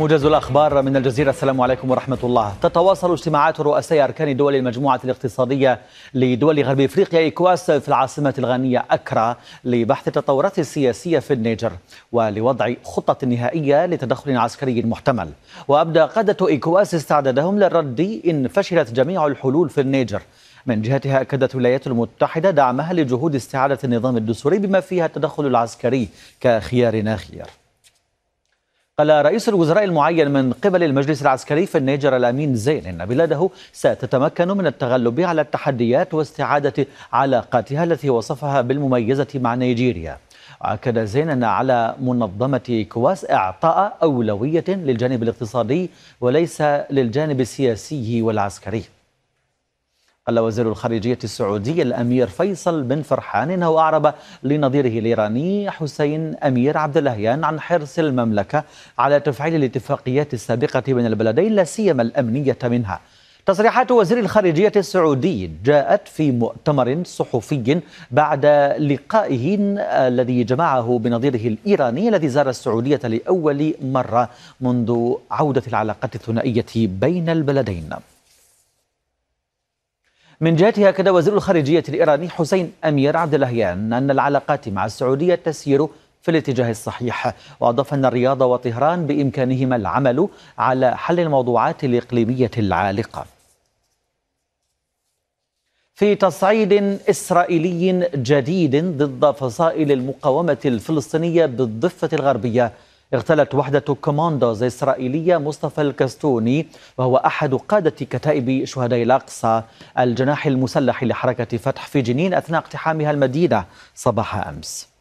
موجز الأخبار من الجزيرة. السلام عليكم ورحمة الله. تتواصل اجتماعات رؤساء أركان دول المجموعة الاقتصادية لدول غرب إفريقيا إيكواس في العاصمة الغانية أكرا لبحث التطورات السياسية في النيجر ولوضع خطة نهائية لتدخل عسكري محتمل. وأبدى قادة إيكواس استعدادهم للرد إن فشلت جميع الحلول في النيجر. من جهتها أكدت الولايات المتحدة دعمها لجهود استعادة النظام الدستوري بما فيها التدخل العسكري كخيار ناخير قال رئيس الوزراء المعين من قبل المجلس العسكري في النيجر الأمين زين إن بلاده ستتمكن من التغلب على التحديات واستعادة علاقاتها التي وصفها بالمميزة مع نيجيريا. واكد زين إن على منظمة كواس إعطاء أولوية للجانب الاقتصادي وليس للجانب السياسي والعسكري. قال وزير الخارجية السعودي الأمير فيصل بن فرحان إنه أعرب لنظيره الإيراني حسين أمير عبد اللهيان عن حرص المملكة على تفعيل الاتفاقيات السابقة بين البلدين لا سيما الأمنية منها. تصريحات وزير الخارجية السعودي جاءت في مؤتمر صحفي بعد لقائه الذي جمعه بنظيره الإيراني الذي زار السعودية لأول مرة منذ عودة العلاقات الثنائية بين البلدين. من جهتها أكد وزير الخارجية الإيراني حسين أمير عبد اللهيان أن العلاقات مع السعودية تسير في الاتجاه الصحيح. وأضاف أن الرياض وطهران بإمكانهما العمل على حل الموضوعات الإقليمية العالقة. في تصعيد إسرائيلي جديد ضد فصائل المقاومة الفلسطينية بالضفة الغربية اغتالت وحدة كوماندوز إسرائيلية مصطفى الكستوني وهو أحد قادة كتائب شهداء الأقصى الجناح المسلح لحركة فتح في جنين أثناء اقتحامها المدينة صباح أمس.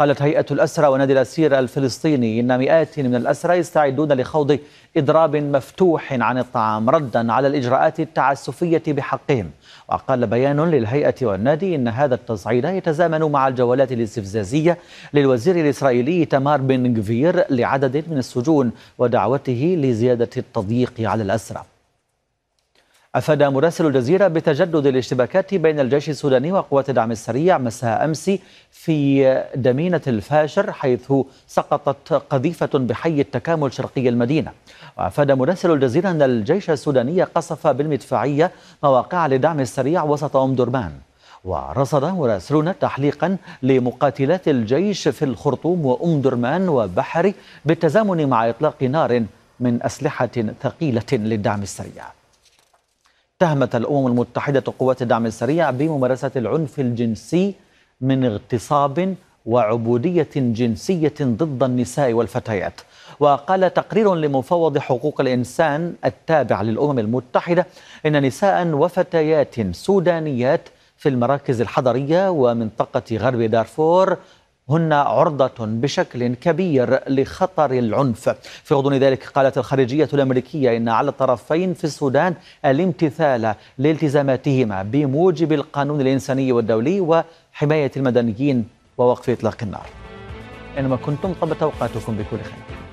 قالت هيئة الأسرى ونادي الأسير الفلسطيني إن مئات من الأسرى يستعدون لخوض إضراب مفتوح عن الطعام ردا على الإجراءات التعسفية بحقهم. وقال بيان للهيئة والنادي إن هذا التصعيد يتزامن مع الجولات الاستفزازية للوزير الإسرائيلي تمار بن جفير لعدد من السجون ودعوته لزيادة التضييق على الأسرى. أفاد مراسل الجزيرة بتجدد الاشتباكات بين الجيش السوداني وقوات الدعم السريع مساء أمس في دمينة الفاشر حيث سقطت قذيفة بحي التكامل شرقي المدينة. وأفاد مراسل الجزيرة أن الجيش السوداني قصف بالمدفعية مواقع للدعم السريع وسط أم درمان. ورصد مراسلون تحليقا لمقاتلات الجيش في الخرطوم وأم درمان وبحري بالتزامن مع إطلاق نار من أسلحة ثقيلة للدعم السريع. اتهمت الأمم المتحدة قوات الدعم السريع بممارسة العنف الجنسي من اغتصاب وعبودية جنسية ضد النساء والفتيات. وقال تقرير لمفوض حقوق الإنسان التابع للأمم المتحدة إن نساء وفتيات سودانيات في المراكز الحضرية ومنطقة غرب دارفور هن عرضة بشكل كبير لخطر العنف. في غضون ذلك قالت الخارجية الأمريكية إن على الطرفين في السودان الامتثال لالتزاماتهما بموجب القانون الإنساني والدولي وحماية المدنيين ووقف إطلاق النار. إنما كنتم قبل توقعاتكم بكل خير.